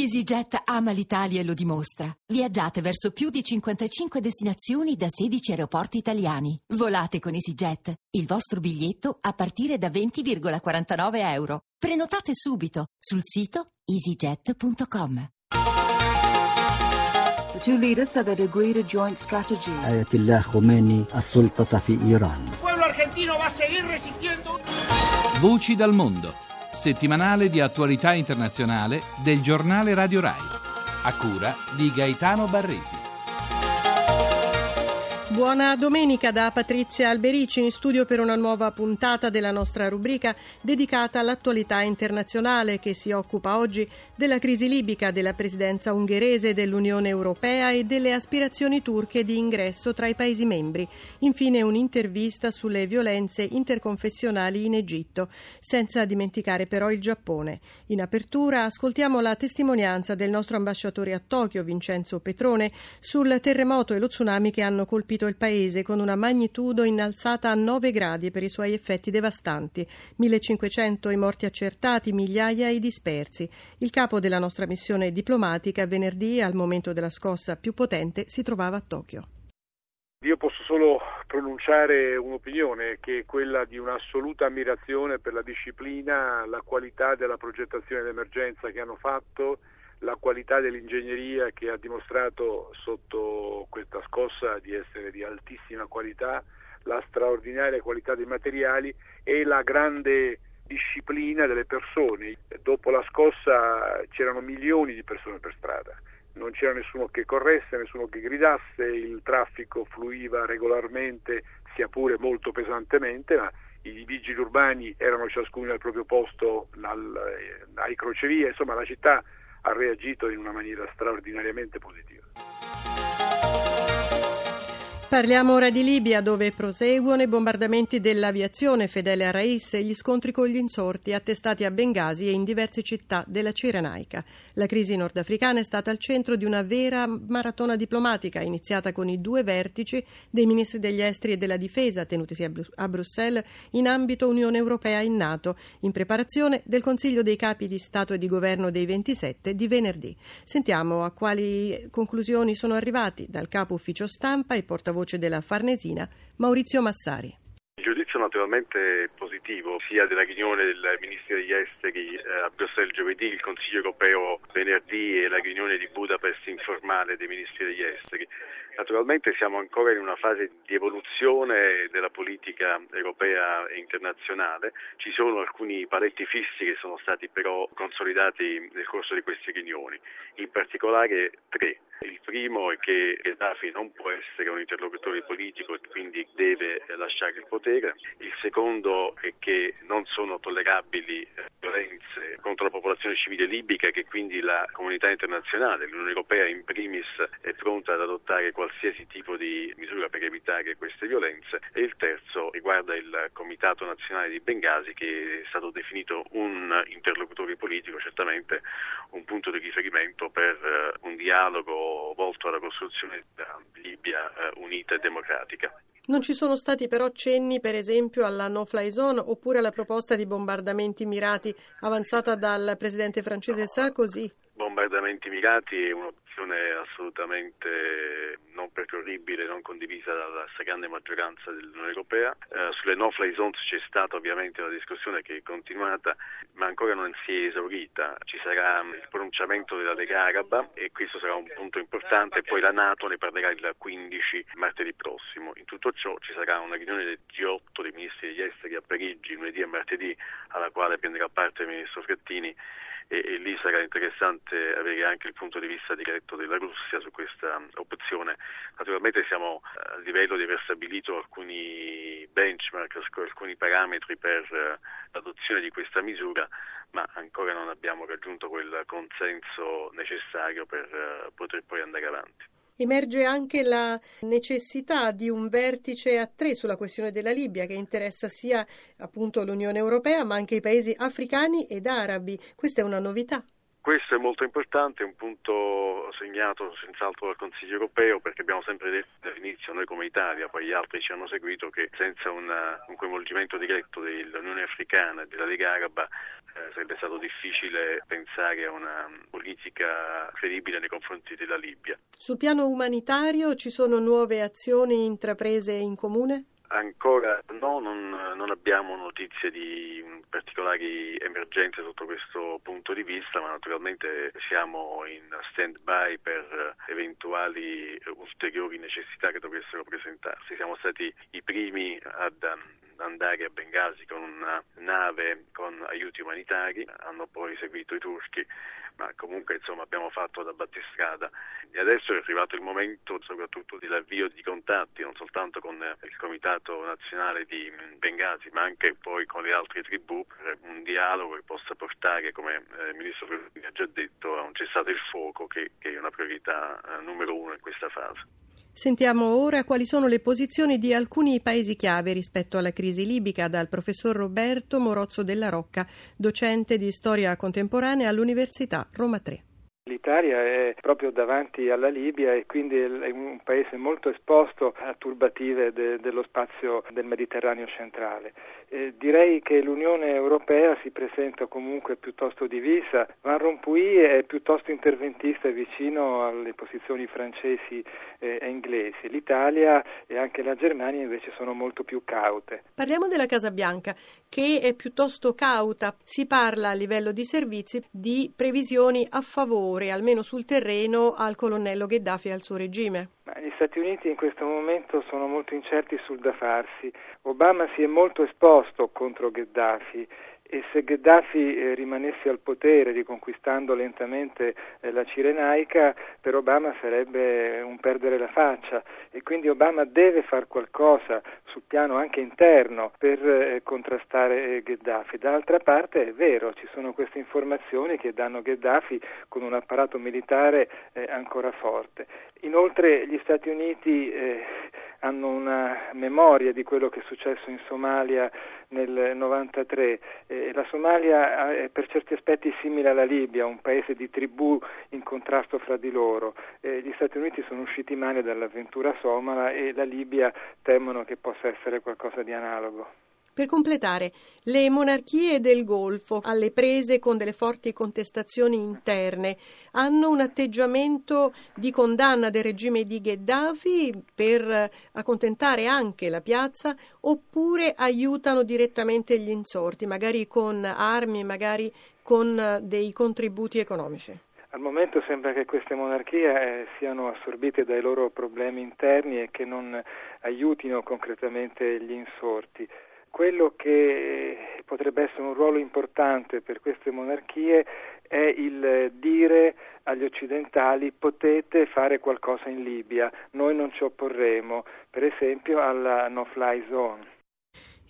EasyJet ama l'Italia e lo dimostra. Viaggiate verso più di 55 destinazioni da 16 aeroporti italiani. Volate con EasyJet. Il vostro biglietto a partire da 20,49 euro. Prenotate subito sul sito easyjet.com. The two leaders said they'd agreed a joint strategy. آية الله خميني السلطة في إيران Il pueblo argentino va a seguir resistiendo. Voci dal mondo, settimanale di attualità internazionale del giornale Radio Rai, a cura di Gaetano Barresi. Buona domenica da Patrizia Alberici in studio per una nuova puntata della nostra rubrica dedicata all'attualità internazionale che si occupa oggi della crisi libica, della presidenza ungherese dell'Unione Europea e delle aspirazioni turche di ingresso tra i Paesi membri. Infine un'intervista sulle violenze interconfessionali in Egitto, senza dimenticare però il Giappone. In apertura ascoltiamo la testimonianza del nostro ambasciatore a Tokyo, Vincenzo Petrone, sul terremoto e lo tsunami che hanno colpito il paese con una magnitudo innalzata a 9 gradi per i suoi effetti devastanti. 1500 i morti accertati, migliaia i dispersi. Il capo della nostra missione diplomatica venerdì, al momento della scossa più potente, si trovava a Tokyo. Io posso solo pronunciare un'opinione che è quella di un'assoluta ammirazione per la disciplina, la qualità della progettazione d'emergenza che hanno fatto, la qualità dell'ingegneria che ha dimostrato sotto questa scossa di essere di altissima qualità, la straordinaria qualità dei materiali e la grande disciplina delle persone. Dopo la scossa c'erano milioni di persone per strada, non c'era nessuno che corresse, nessuno che gridasse, il traffico fluiva regolarmente, sia pure molto pesantemente, ma i vigili urbani erano ciascuno al proprio posto al, ai crocevie, insomma la città ha reagito in una maniera straordinariamente positiva. Parliamo ora di Libia, dove proseguono i bombardamenti dell'aviazione fedele a Rais e gli scontri con gli insorti attestati a Bengasi e in diverse città della Cirenaica. La crisi nordafricana è stata al centro di una vera maratona diplomatica, iniziata con i due vertici dei ministri degli esteri e della difesa tenutisi a, Bru- a Bruxelles in ambito Unione Europea e NATO, in preparazione del Consiglio dei capi di Stato e di Governo dei 27 di venerdì. Sentiamo a quali conclusioni sono arrivati dal capo ufficio stampa e portavoce della Farnesina, Maurizio Massari. Il giudizio naturalmente positivo sia della riunione del Ministro degli Esteri eh, a Bruxelles giovedì, il Consiglio europeo venerdì e la riunione di Budapest informale dei Ministri degli Esteri. Naturalmente siamo ancora in una fase di evoluzione della politica europea e internazionale, ci sono alcuni paletti fissi che sono stati però consolidati nel corso di queste riunioni, in particolare tre. Il primo è che Gheddafi non può essere un interlocutore politico e quindi deve lasciare il potere. Il secondo è che non sono tollerabili violenze contro la popolazione civile libica e che quindi la comunità internazionale, l'Unione Europea in primis, è pronta ad adottare qualsiasi tipo di misura per evitare queste violenze. E il terzo riguarda il Comitato Nazionale di Bengasi che è stato definito un interlocutore politico, certamente un punto di riferimento per un dialogo volto alla costruzione di una Libia eh, unita e democratica. Non ci sono stati però cenni, per esempio, alla no-fly zone oppure alla proposta di bombardamenti mirati avanzata dal presidente francese Sarkozy? Bombardamenti mirati è un'opzione assolutamente non percorribile, non condivisa dalla stragrande maggioranza dell'Unione Europea. Eh, sulle no-fly zones c'è stata ovviamente una discussione che è continuata, ma ancora non si è esaurita. Ci sarà il pronunciamento della Lega Araba e questo sarà un punto importante, poi la Nato ne parlerà il 15 martedì prossimo. In tutto ciò ci sarà una riunione del G8 dei ministri degli esteri a Parigi lunedì e martedì, alla quale prenderà parte il ministro Frattini e, e, lì sarà interessante avere anche il punto di vista diretto della Russia su questa opzione. Naturalmente siamo a livello di aver stabilito alcuni benchmark, alcuni parametri per l'adozione di questa misura, ma ancora non abbiamo raggiunto quel consenso necessario per poter poi andare avanti. Emerge anche la necessità di un vertice a tre sulla questione della Libia che interessa sia appunto l'Unione Europea ma anche i paesi africani ed arabi. Questa è una novità. Questo è molto importante, è un punto segnato senz'altro dal Consiglio europeo perché abbiamo sempre detto dall'inizio noi come Italia, poi gli altri ci hanno seguito che senza una, un coinvolgimento diretto dell'Unione Africana e della Lega Araba eh, sarebbe stato difficile pensare a una politica credibile nei confronti della Libia. Sul piano umanitario ci sono nuove azioni intraprese in comune? Ancora no, non, non, abbiamo notizie di particolari emergenze sotto questo punto di vista, ma naturalmente siamo in stand-by per eventuali ulteriori necessità che dovessero presentarsi. Siamo stati i primi ad andare a Bengasi con una nave con aiuti umanitari, hanno poi seguito i turchi, ma comunque insomma abbiamo fatto da battistrada e adesso è arrivato il momento soprattutto dell'avvio di contatti non soltanto con il Comitato Nazionale di Bengasi ma anche poi con le altre tribù per un dialogo che possa portare, come eh, il Ministro ha già detto, a un cessato il fuoco che, che è una priorità eh, numero uno in questa fase. Sentiamo ora quali sono le posizioni di alcuni paesi chiave rispetto alla crisi libica dal professor Roberto Morozzo della Rocca, docente di storia contemporanea all'Università Roma 3. L'Italia è proprio davanti alla Libia e quindi è un paese molto esposto a turbative de- dello spazio del Mediterraneo centrale. Eh, direi che l'Unione Europea si presenta comunque piuttosto divisa. Van Rompuy è piuttosto interventista e vicino alle posizioni francesi eh, e inglesi. L'Italia e anche la Germania invece sono molto più caute. Parliamo della Casa Bianca che è piuttosto cauta. Si parla a livello di servizi di previsioni a favore favore, almeno sul terreno, al colonnello Gheddafi e al suo regime? Gli Stati Uniti in questo momento sono molto incerti sul da farsi. Obama si è molto esposto contro Gheddafi e se Gheddafi eh, rimanesse al potere riconquistando lentamente eh, la Cirenaica per Obama sarebbe un perdere la faccia e quindi Obama deve fare qualcosa sul piano anche interno per eh, contrastare Gheddafi. Dall'altra parte è vero, ci sono queste informazioni che danno Gheddafi con un apparato militare ancora forte. Inoltre gli Stati Uniti hanno una memoria di quello che è successo in Somalia nel 93. Eh, la Somalia è per certi aspetti simile alla Libia, un paese di tribù in contrasto fra di loro. Eh, gli Stati Uniti sono usciti male dall'avventura somala e la Libia temono che possa essere qualcosa di analogo. Per completare, le monarchie del Golfo, alle prese con delle forti contestazioni interne, hanno un atteggiamento di condanna del regime di Gheddafi per accontentare anche la piazza oppure aiutano direttamente gli insorti, magari con armi, magari con dei contributi economici? Al momento sembra che queste monarchie eh, siano assorbite dai loro problemi interni e che non aiutino concretamente gli insorti quello che potrebbe essere un ruolo importante per queste monarchie è il dire agli occidentali potete fare qualcosa in Libia, noi non ci opporremo, per esempio alla no-fly zone.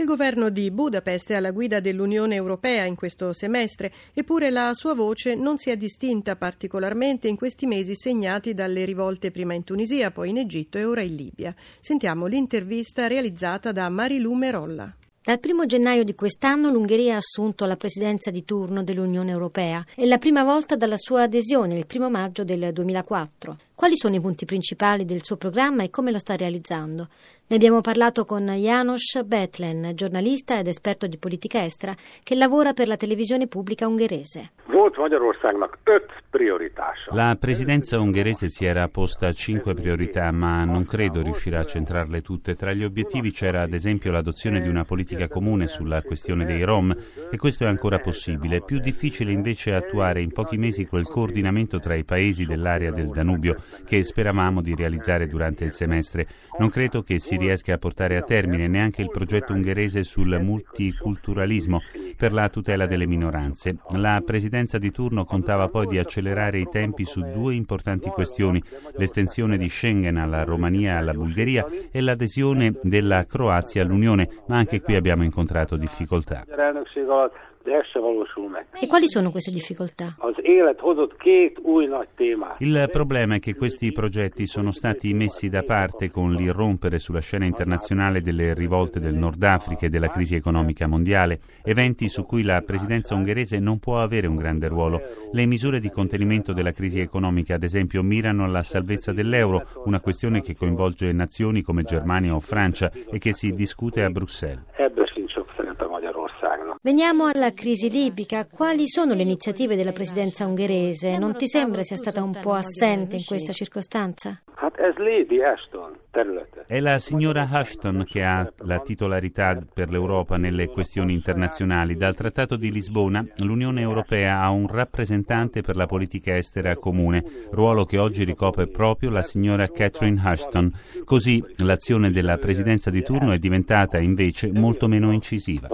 Il governo di Budapest è alla guida dell'Unione Europea in questo semestre, eppure la sua voce non si è distinta particolarmente in questi mesi segnati dalle rivolte prima in Tunisia, poi in Egitto e ora in Libia. Sentiamo l'intervista realizzata da Marilu Merolla. Dal 1 gennaio di quest'anno l'Ungheria ha assunto la presidenza di turno dell'Unione Europea. È la prima volta dalla sua adesione, il 1 maggio del 2004. Quali sono i punti principali del suo programma e come lo sta realizzando? Ne abbiamo parlato con János Betlen, giornalista ed esperto di politica estera che lavora per la televisione pubblica ungherese. La presidenza ungherese si era posta cinque priorità, ma non credo riuscirà a centrarle tutte. Tra gli obiettivi c'era ad esempio l'adozione di una politica comune sulla questione dei Rom e questo è ancora possibile. Più difficile invece attuare in pochi mesi quel coordinamento tra i paesi dell'area del Danubio che speravamo di realizzare durante il semestre. Non credo che si riesca a portare a termine neanche il progetto ungherese sul multiculturalismo per la tutela delle minoranze. La presidenza di turno contava poi di accelerare i tempi su due importanti questioni, l'estensione di Schengen alla Romania e alla Bulgaria e l'adesione della Croazia all'Unione, ma anche qui abbiamo incontrato difficoltà. E quali sono queste difficoltà? Il problema è che questi progetti sono stati messi da parte con l'irrompere sulla scena internazionale delle rivolte del Nord Africa e della crisi economica mondiale, eventi su cui la presidenza ungherese non può avere un grande ruolo. Le misure di contenimento della crisi economica, ad esempio, mirano alla salvezza dell'euro, una questione che coinvolge nazioni come Germania o Francia e che si discute a Bruxelles. Veniamo alla crisi libica. Quali sono le iniziative della presidenza ungherese? Non ti sembra sia stata un po' assente in questa circostanza? È la signora Ashton che ha la titolarità per l'Europa nelle questioni internazionali. Dal Trattato di Lisbona l'Unione Europea ha un rappresentante per la politica estera comune, ruolo che oggi ricopre proprio la signora Catherine Ashton. Così l'azione della presidenza di turno è diventata invece molto meno incisiva.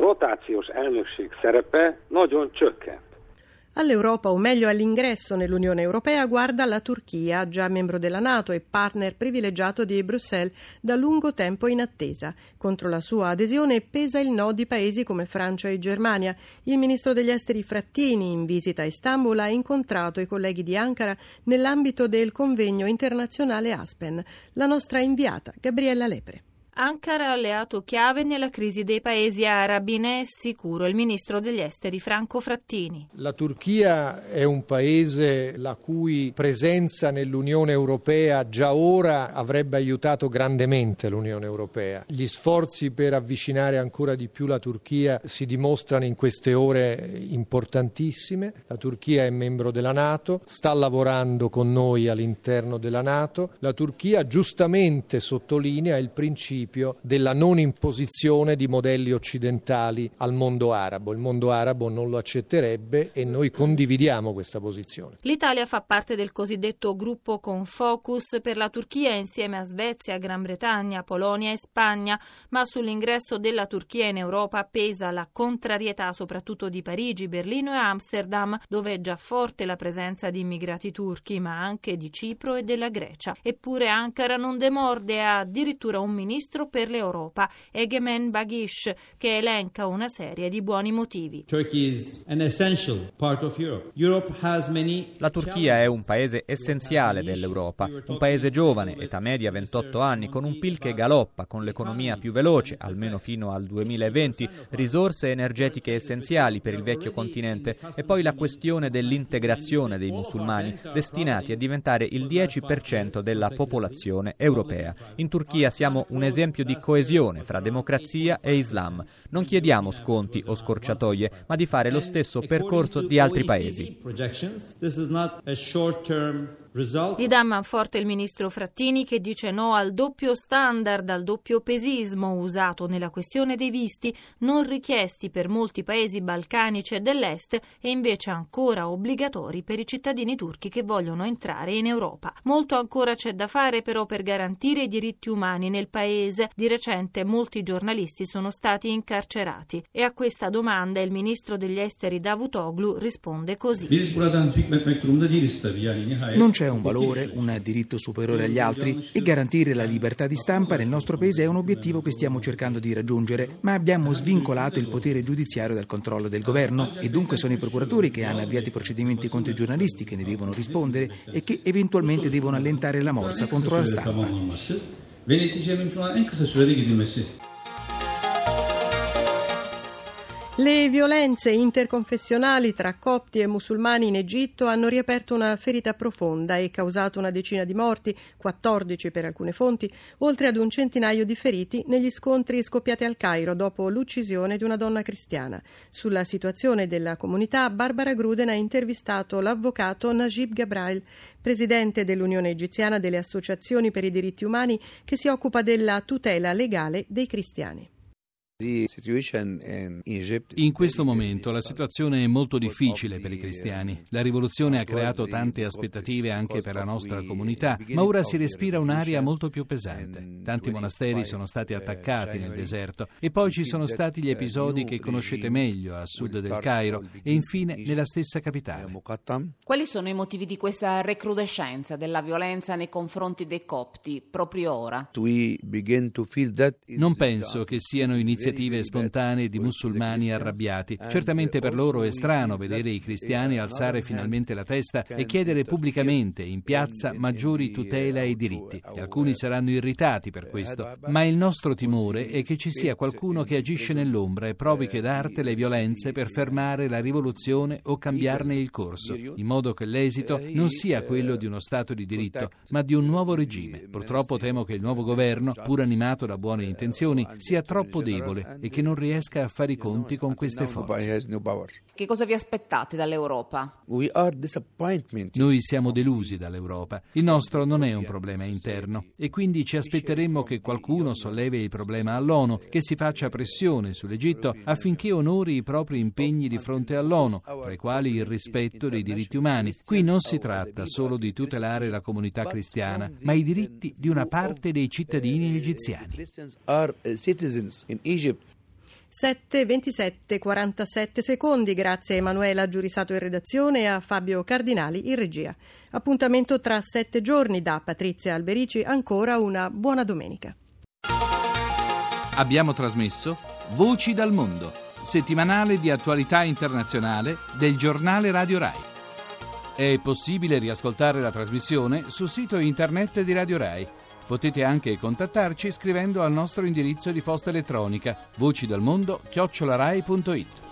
All'Europa, o meglio all'ingresso nell'Unione Europea, guarda la Turchia, già membro della Nato e partner privilegiato di Bruxelles da lungo tempo in attesa. Contro la sua adesione pesa il no di paesi come Francia e Germania. Il ministro degli esteri Frattini, in visita a Istanbul, ha incontrato i colleghi di Ankara nell'ambito del convegno internazionale Aspen. La nostra inviata, Gabriella Lepre. Ankara alleato chiave nella crisi dei paesi arabi, ne è sicuro il ministro degli esteri Franco Frattini. La Turchia è un paese la cui presenza nell'Unione Europea già ora avrebbe aiutato grandemente l'Unione Europea. Gli sforzi per avvicinare ancora di più la Turchia si dimostrano in queste ore importantissime. La Turchia è membro della Nato, sta lavorando con noi all'interno della Nato. La Turchia giustamente sottolinea il principio principio della non imposizione di modelli occidentali al mondo arabo. Il mondo arabo non lo accetterebbe e noi condividiamo questa posizione. L'Italia fa parte del cosiddetto gruppo con focus per la Turchia insieme a Svezia, Gran Bretagna, Polonia e Spagna, ma sull'ingresso della Turchia in Europa pesa la contrarietà soprattutto di Parigi, Berlino e Amsterdam, dove è già forte la presenza di immigrati turchi, ma anche di Cipro e della Grecia. Eppure Ankara non demorde ha addirittura un ministro ministro per l'Europa, Egemen Bagish, che elenca una serie di buoni motivi. La Turchia è un paese essenziale dell'Europa, un paese giovane, età media 28 anni, con un PIL che galoppa, con l'economia più veloce, almeno fino al 2020, risorse energetiche essenziali per il vecchio continente e poi la questione dell'integrazione dei musulmani, destinati a diventare il 10% della popolazione europea. In Turchia siamo un esempio esempio di coesione fra democrazia e Islam. Non chiediamo sconti o scorciatoie, ma di fare lo stesso percorso di altri paesi. Gli dà manforte il ministro Frattini che dice no al doppio standard, al doppio pesismo usato nella questione dei visti, non richiesti per molti paesi balcanici e dell'est e invece ancora obbligatori per i cittadini turchi che vogliono entrare in Europa. Molto ancora c'è da fare però per garantire i diritti umani nel paese. Di recente molti giornalisti sono stati incarcerati e a questa domanda il ministro degli esteri Davutoglu risponde così. Non c'è c'è un valore, un diritto superiore agli altri e garantire la libertà di stampa nel nostro paese è un obiettivo che stiamo cercando di raggiungere, ma abbiamo svincolato il potere giudiziario dal controllo del governo e dunque sono i procuratori che hanno avviato i procedimenti contro i giornalisti che ne devono rispondere e che eventualmente devono allentare la morsa contro la stampa. Le violenze interconfessionali tra copti e musulmani in Egitto hanno riaperto una ferita profonda e causato una decina di morti, 14 per alcune fonti, oltre ad un centinaio di feriti negli scontri scoppiati al Cairo dopo l'uccisione di una donna cristiana. Sulla situazione della comunità, Barbara Gruden ha intervistato l'avvocato Najib Gabrail, presidente dell'Unione egiziana delle associazioni per i diritti umani che si occupa della tutela legale dei cristiani. In questo momento la situazione è molto difficile per i cristiani. La rivoluzione ha creato tante aspettative anche per la nostra comunità, ma ora si respira un'aria molto più pesante. Tanti monasteri sono stati attaccati nel deserto e poi ci sono stati gli episodi che conoscete meglio a sud del Cairo e infine nella stessa capitale. Quali sono i motivi di questa recrudescenza della violenza nei confronti dei copti proprio ora? Non penso che siano iniziative iniziative spontanee di musulmani arrabbiati. Certamente per loro è strano vedere i cristiani alzare finalmente la testa e chiedere pubblicamente in piazza maggiori tutela e diritti. E alcuni saranno irritati per questo, ma il nostro timore è che ci sia qualcuno che agisce nell'ombra e provochi d'arte le violenze per fermare la rivoluzione o cambiarne il corso, in modo che l'esito non sia quello di uno Stato di diritto, ma di un nuovo regime. Purtroppo temo che il nuovo governo, pur animato da buone intenzioni, sia troppo debole e che non riesca a fare i conti con queste forze. Che cosa vi aspettate dall'Europa? Noi siamo delusi dall'Europa. Il nostro non è un problema interno e quindi ci aspetteremmo che qualcuno sollevi il problema all'ONU, che si faccia pressione sull'Egitto affinché onori i propri impegni di fronte all'ONU, tra i quali il rispetto dei diritti umani. Qui non si tratta solo di tutelare la comunità cristiana, ma i diritti di una parte dei cittadini egiziani. 7, 27, 47 secondi, grazie a Emanuela Giurisato in redazione e a Fabio Cardinali in regia. Appuntamento tra sette giorni da Patrizia Alberici, ancora una buona domenica. Abbiamo trasmesso Voci dal Mondo, settimanale di attualità internazionale del giornale Radio Rai. È possibile riascoltare la trasmissione sul sito internet di Radio Rai Potete anche contattarci scrivendo al nostro indirizzo di posta elettronica voci dal mondo chiocciolarai.it.